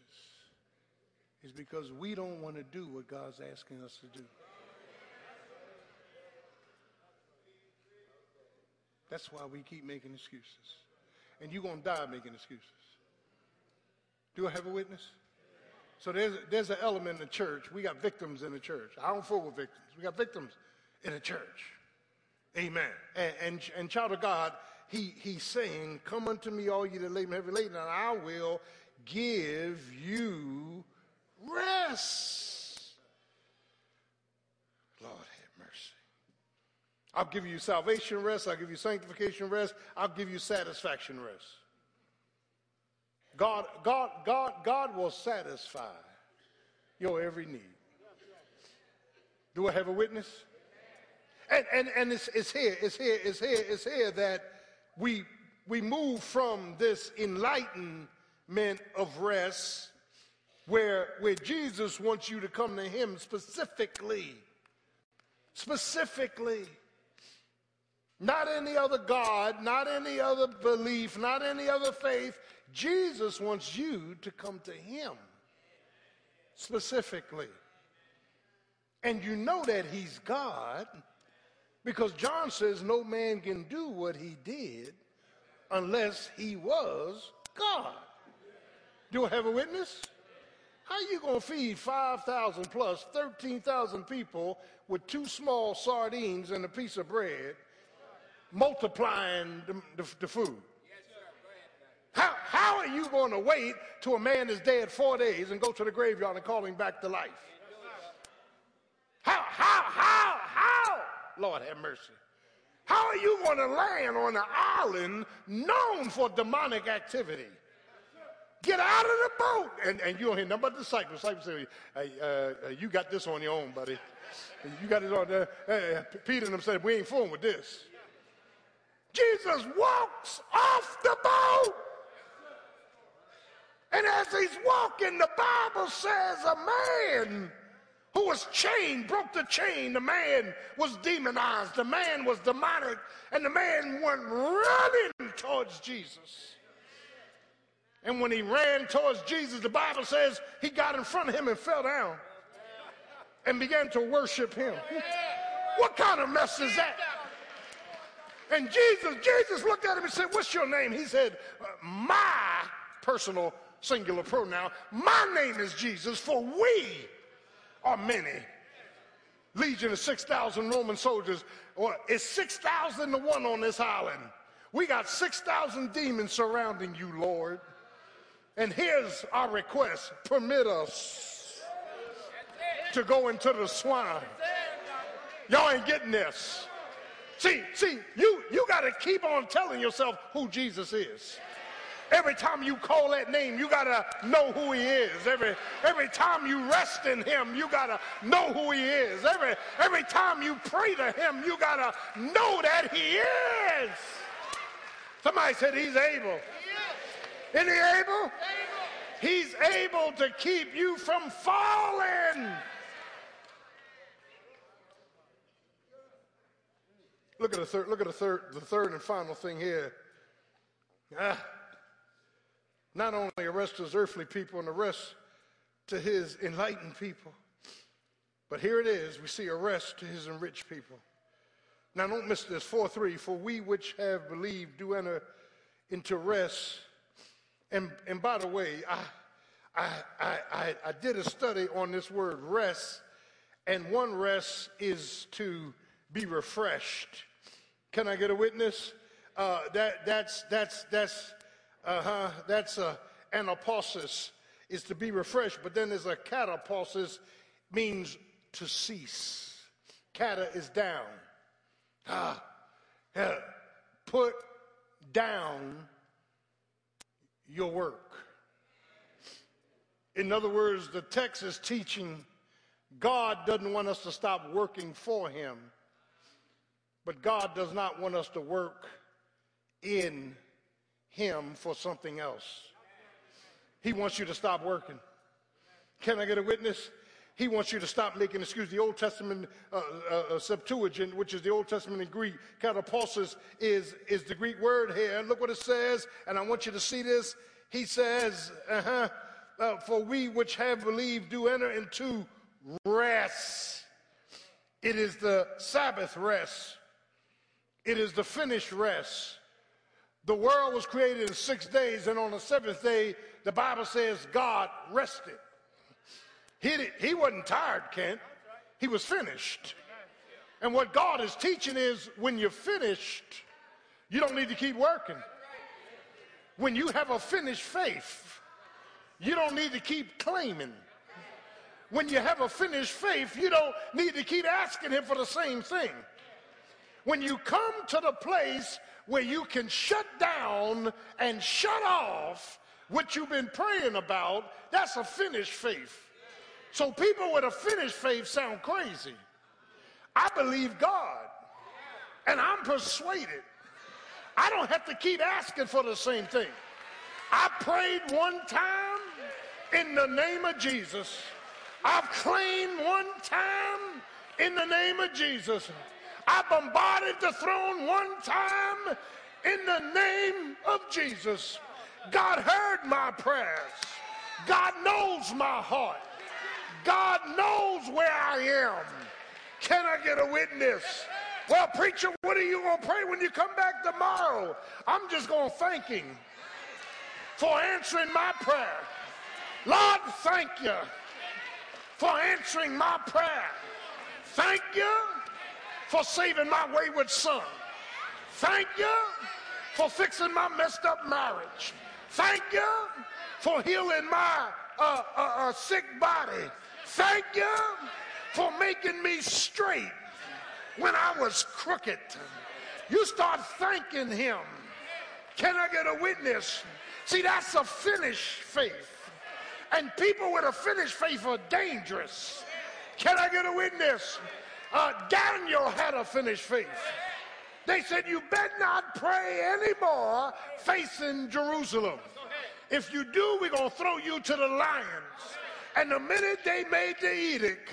is because we don't want to do what God's asking us to do. That's why we keep making excuses. And you're going to die making excuses. Do I have a witness? So there's, there's an element in the church. We got victims in the church. I don't fool with victims. We got victims in the church. Amen. And, and, and child of God, he, he's saying, Come unto me, all ye that labor and heavy laden, and I will give you rest. Lord have mercy. I'll give you salvation rest. I'll give you sanctification rest. I'll give you satisfaction rest. God, God, God, God will satisfy your every need. Do I have a witness? And, and, and it's, it's here, it's here, it's here, it's here that we, we move from this enlightenment of rest where, where Jesus wants you to come to him specifically. Specifically. Not any other God, not any other belief, not any other faith. Jesus wants you to come to him specifically. And you know that he's God because John says no man can do what he did unless he was God. Do I have a witness? How you going to feed 5,000 plus 13,000 people with two small sardines and a piece of bread, multiplying the, the, the food? How, how are you going to wait till a man is dead four days and go to the graveyard and call him back to life? How, how, how, how? Lord have mercy. How are you going to land on an island known for demonic activity? Get out of the boat. And, and you don't hear nothing the disciples. Disciples say, hey, uh, uh, you got this on your own, buddy. You got it on there. Hey, Peter and them said, we ain't fooling with this. Jesus walks off the boat. And as he's walking, the Bible says a man who was chained broke the chain. The man was demonized. The man was demonic. And the man went running towards Jesus. And when he ran towards Jesus, the Bible says he got in front of him and fell down and began to worship him. What kind of mess is that? And Jesus, Jesus looked at him and said, What's your name? He said, My personal singular pronoun, my name is Jesus, for we are many. Legion of 6,000 Roman soldiers. Well, it's 6,000 to one on this island. We got 6,000 demons surrounding you, Lord. And here's our request permit us to go into the swine. Y'all ain't getting this. See, see, you, you got to keep on telling yourself who Jesus is. Every time you call that name, you got to know who he is. Every, every time you rest in him, you got to know who he is. Every, every time you pray to him, you got to know that he is. Somebody said he's able. He Isn't he able? He's able to keep you from falling. Look at the third, look at the third, the third and final thing here. Ah, not only arrest to his earthly people and arrest to his enlightened people, but here it is, we see arrest to his enriched people. Now don't miss this, 4-3, for we which have believed do enter into rest and, and by the way, I, I, I, I did a study on this word rest, and one rest is to be refreshed. Can I get a witness? Uh, that, that's, that's, that's, uh-huh, that's a, anapausis is to be refreshed, but then there's a katapausis, means to cease. Cata is down. Ah, yeah. Put down your work. In other words, the text is teaching God doesn't want us to stop working for Him, but God does not want us to work in Him for something else. He wants you to stop working. Can I get a witness? He wants you to stop making excuse. The Old Testament uh, uh, uh, Septuagint, which is the Old Testament in Greek, katapausis is, is the Greek word here. Look what it says, and I want you to see this. He says, uh-huh, uh, for we which have believed do enter into rest. It is the Sabbath rest. It is the finished rest. The world was created in six days, and on the seventh day, the Bible says God rested. He, did, he wasn't tired, Kent. He was finished. And what God is teaching is when you're finished, you don't need to keep working. When you have a finished faith, you don't need to keep claiming. When you have a finished faith, you don't need to keep asking Him for the same thing. When you come to the place where you can shut down and shut off what you've been praying about, that's a finished faith. So people with a finished faith sound crazy. I believe God, and I'm persuaded. I don't have to keep asking for the same thing. I prayed one time in the name of Jesus. I've claimed one time in the name of Jesus. I bombarded the throne one time in the name of Jesus. God heard my prayers. God knows my heart. God knows where I am. Can I get a witness? Well, preacher, what are you going to pray when you come back tomorrow? I'm just going to thank him for answering my prayer. Lord, thank you for answering my prayer. Thank you for saving my wayward son. Thank you for fixing my messed up marriage. Thank you for healing my uh, uh, uh, sick body. Thank you for making me straight when I was crooked. You start thanking him. Can I get a witness? See, that's a finished faith. And people with a finished faith are dangerous. Can I get a witness? Uh, Daniel had a finished faith. They said, You better not pray anymore facing Jerusalem. If you do, we're going to throw you to the lions. And the minute they made the edict,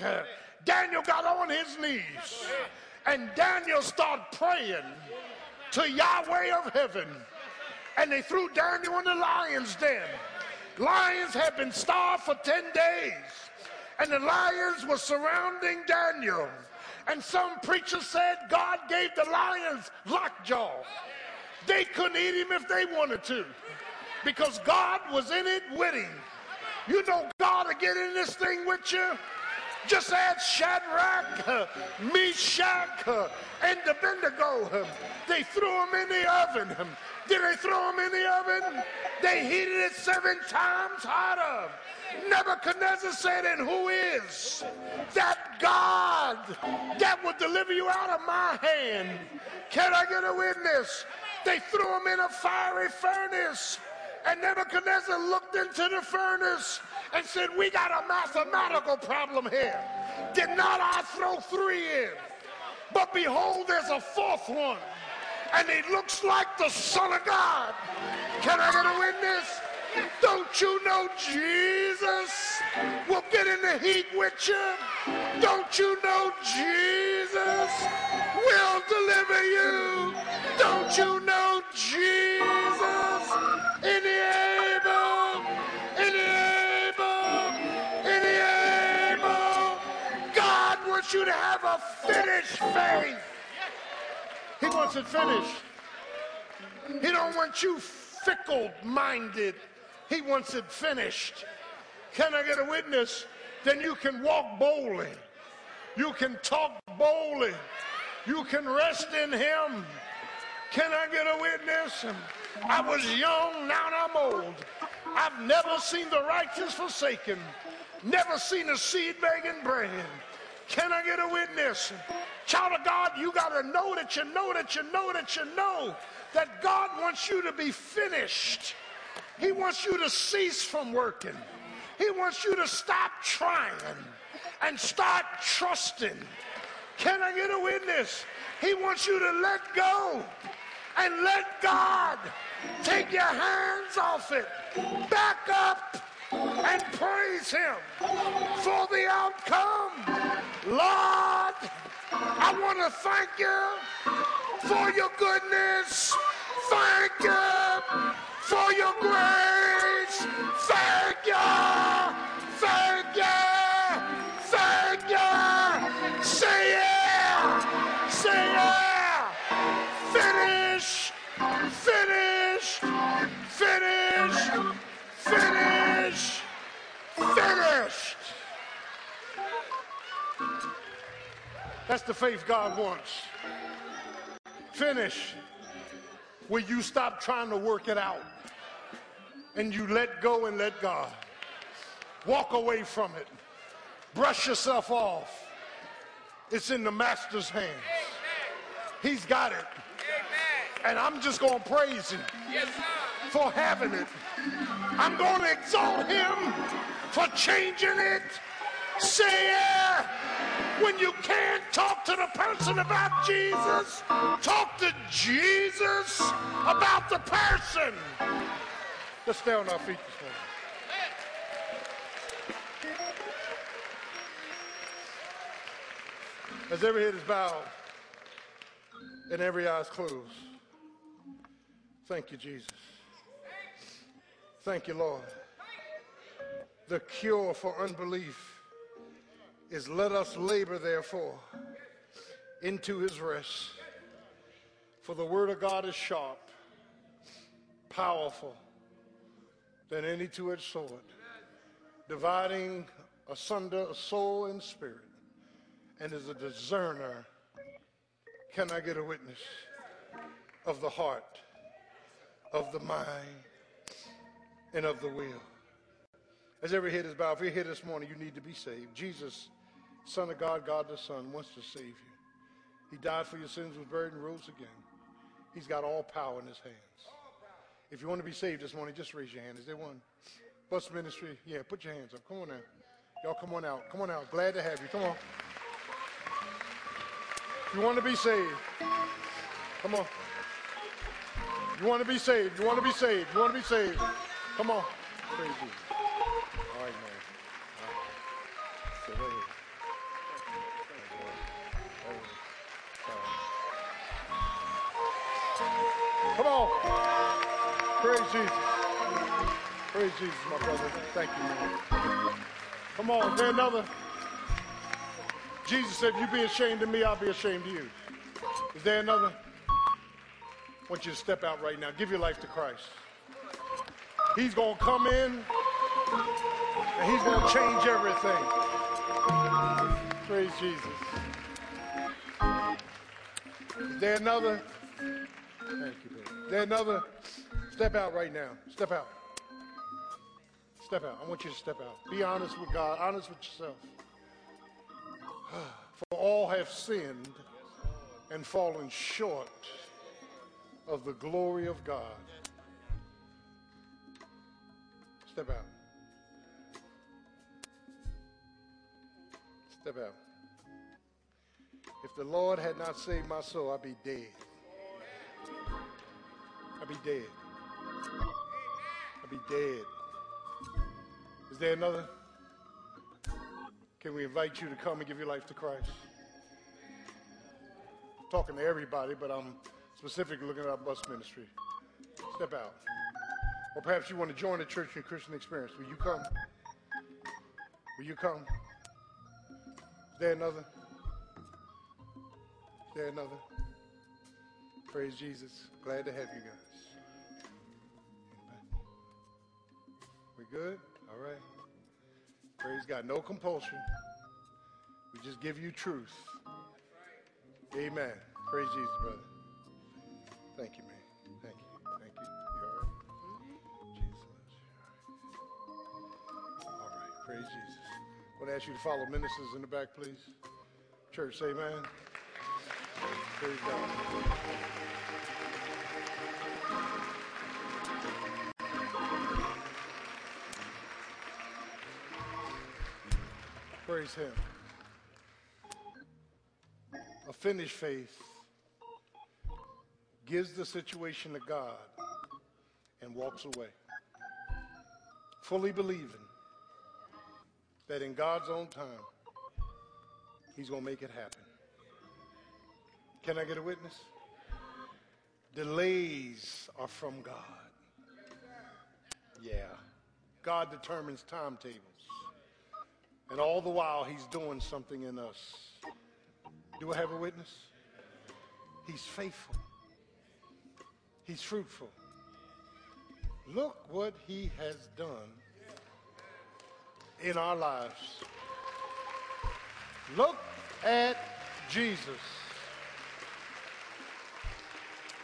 Daniel got on his knees. And Daniel started praying to Yahweh of heaven. And they threw Daniel in the lion's den. Lions had been starved for 10 days. And the lions were surrounding Daniel. And some preacher said God gave the lions lockjaw. They couldn't eat him if they wanted to because God was in it with him. You know God to get in this thing with you. Just add Shadrach, Meshach, and Abednego. They threw them in the oven. Did they throw them in the oven? They heated it seven times hotter. Nebuchadnezzar said, And who is that God that will deliver you out of my hand? Can I get a witness? They threw him in a fiery furnace. And Nebuchadnezzar looked into the furnace and said, We got a mathematical problem here. Did not I throw three in? But behold, there's a fourth one. And he looks like the Son of God. Can I get a witness? Don't you know Jesus will get in the heat with you? Don't you know Jesus will deliver you? Don't you know Jesus in the able, in the able, in the able? God wants you to have a finished faith. He wants it finished. He don't want you fickle-minded he wants it finished. Can I get a witness? Then you can walk boldly. You can talk boldly. You can rest in Him. Can I get a witness? I was young, now I'm old. I've never seen the righteous forsaken, never seen a seed begging bread. Can I get a witness? Child of God, you got to know that you know that you know that you know that God wants you to be finished. He wants you to cease from working. He wants you to stop trying and start trusting. Can I get a witness? He wants you to let go and let God take your hands off it. Back up and praise Him for the outcome. Lord, I want to thank you for your goodness. Thank you for your grace. Thank you. Thank you. Thank you. Say yeah. Say yeah. Finish. Finish. Finish. Finish. Finished. That's the faith God wants. Finish. Where you stop trying to work it out and you let go and let God. Walk away from it. Brush yourself off. It's in the master's hands. He's got it. And I'm just going to praise him for having it. I'm going to exalt him for changing it. Say yeah. When you can't talk to the person about Jesus, talk to Jesus about the person. Let's stay on our feet this morning. As every head is bowed and every eye is closed. Thank you, Jesus. Thank you, Lord. The cure for unbelief is let us labor, therefore, into his rest. For the word of God is sharp, powerful than any two edged sword, dividing asunder soul and spirit, and is a discerner. Can I get a witness of the heart, of the mind, and of the will? As every head is bowed, if you're here this morning, you need to be saved. Jesus, Son of God, God the Son, wants to save you. He died for your sins, was buried, and rose again. He's got all power in his hands. If you want to be saved this morning, just raise your hand. Is there one? Bus ministry? Yeah, put your hands up. Come on now. Y'all come on out. Come on out. Glad to have you. Come on. You want to be saved, come on. You want to be saved. You want to be saved. You want to be saved. Come on. Praise. Jesus, my brother. Thank you, man. Come on, there another? Jesus said, if you be ashamed of me, I'll be ashamed of you. Is there another? I want you to step out right now. Give your life to Christ. He's going to come in and he's going to change everything. Praise Jesus. Is there another? Thank you, baby. Is there another? Step out right now. Step out. Step out. I want you to step out. Be honest with God, honest with yourself. For all have sinned and fallen short of the glory of God. Step out. Step out. If the Lord had not saved my soul, I'd be dead. I'd be dead. I'd be dead. Is there another? Can we invite you to come and give your life to Christ? I'm talking to everybody, but I'm specifically looking at our bus ministry. Step out. Or perhaps you want to join the church and Christian experience. Will you come? Will you come? Is there another? Is there another? Praise Jesus. Glad to have you guys. We good? All right. Praise God. No compulsion. We just give you truth. Amen. Praise Jesus, brother. Thank you, man. Thank you. Thank you. You all right? Jesus. All right. Praise Jesus. I want to ask you to follow ministers in the back, please. Church, amen. Praise God. Praise Him. A finished faith gives the situation to God and walks away, fully believing that in God's own time, He's going to make it happen. Can I get a witness? Delays are from God. Yeah. God determines timetables. And all the while, he's doing something in us. Do I have a witness? He's faithful. He's fruitful. Look what he has done in our lives. Look at Jesus.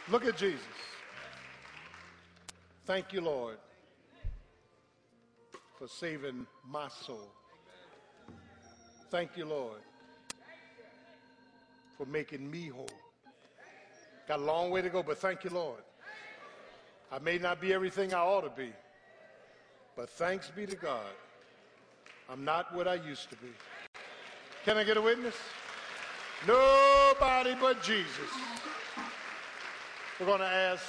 Look at Jesus. Thank you, Lord, for saving my soul. Thank you, Lord, for making me whole. Got a long way to go, but thank you, Lord. I may not be everything I ought to be, but thanks be to God, I'm not what I used to be. Can I get a witness? Nobody but Jesus. We're going to ask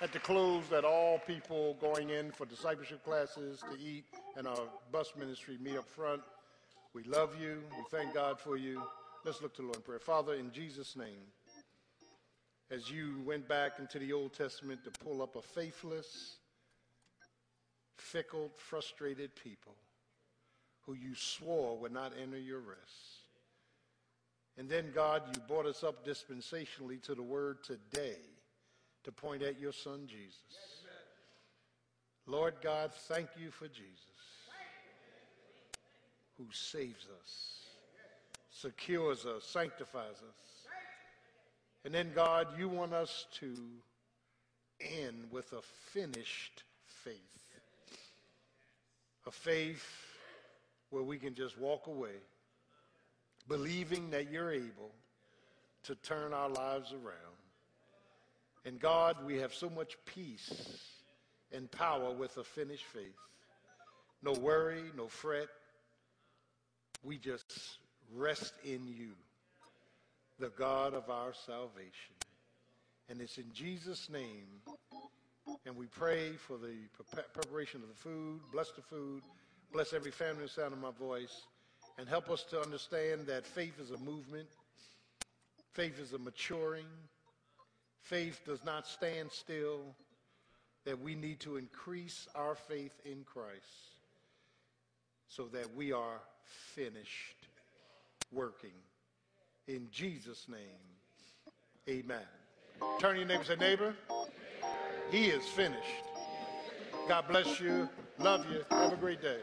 at the close that all people going in for discipleship classes to eat and our bus ministry meet up front. We love you. We thank God for you. Let's look to the Lord in prayer. Father, in Jesus' name, as you went back into the Old Testament to pull up a faithless, fickle, frustrated people who you swore would not enter your rest. And then, God, you brought us up dispensationally to the word today to point at your son, Jesus. Lord God, thank you for Jesus, who saves us, secures us, sanctifies us. And then, God, you want us to end with a finished faith. A faith where we can just walk away believing that you're able to turn our lives around. And God, we have so much peace and power with a finished faith. No worry, no fret. We just rest in you, the God of our salvation. And it's in Jesus' name. And we pray for the preparation of the food. Bless the food. Bless every family sound of my voice and help us to understand that faith is a movement, faith is a maturing, faith does not stand still, that we need to increase our faith in Christ so that we are finished working. In Jesus' name, amen. Turn to your neighbor say, neighbor, he is finished. God bless you. Love you. Have a great day.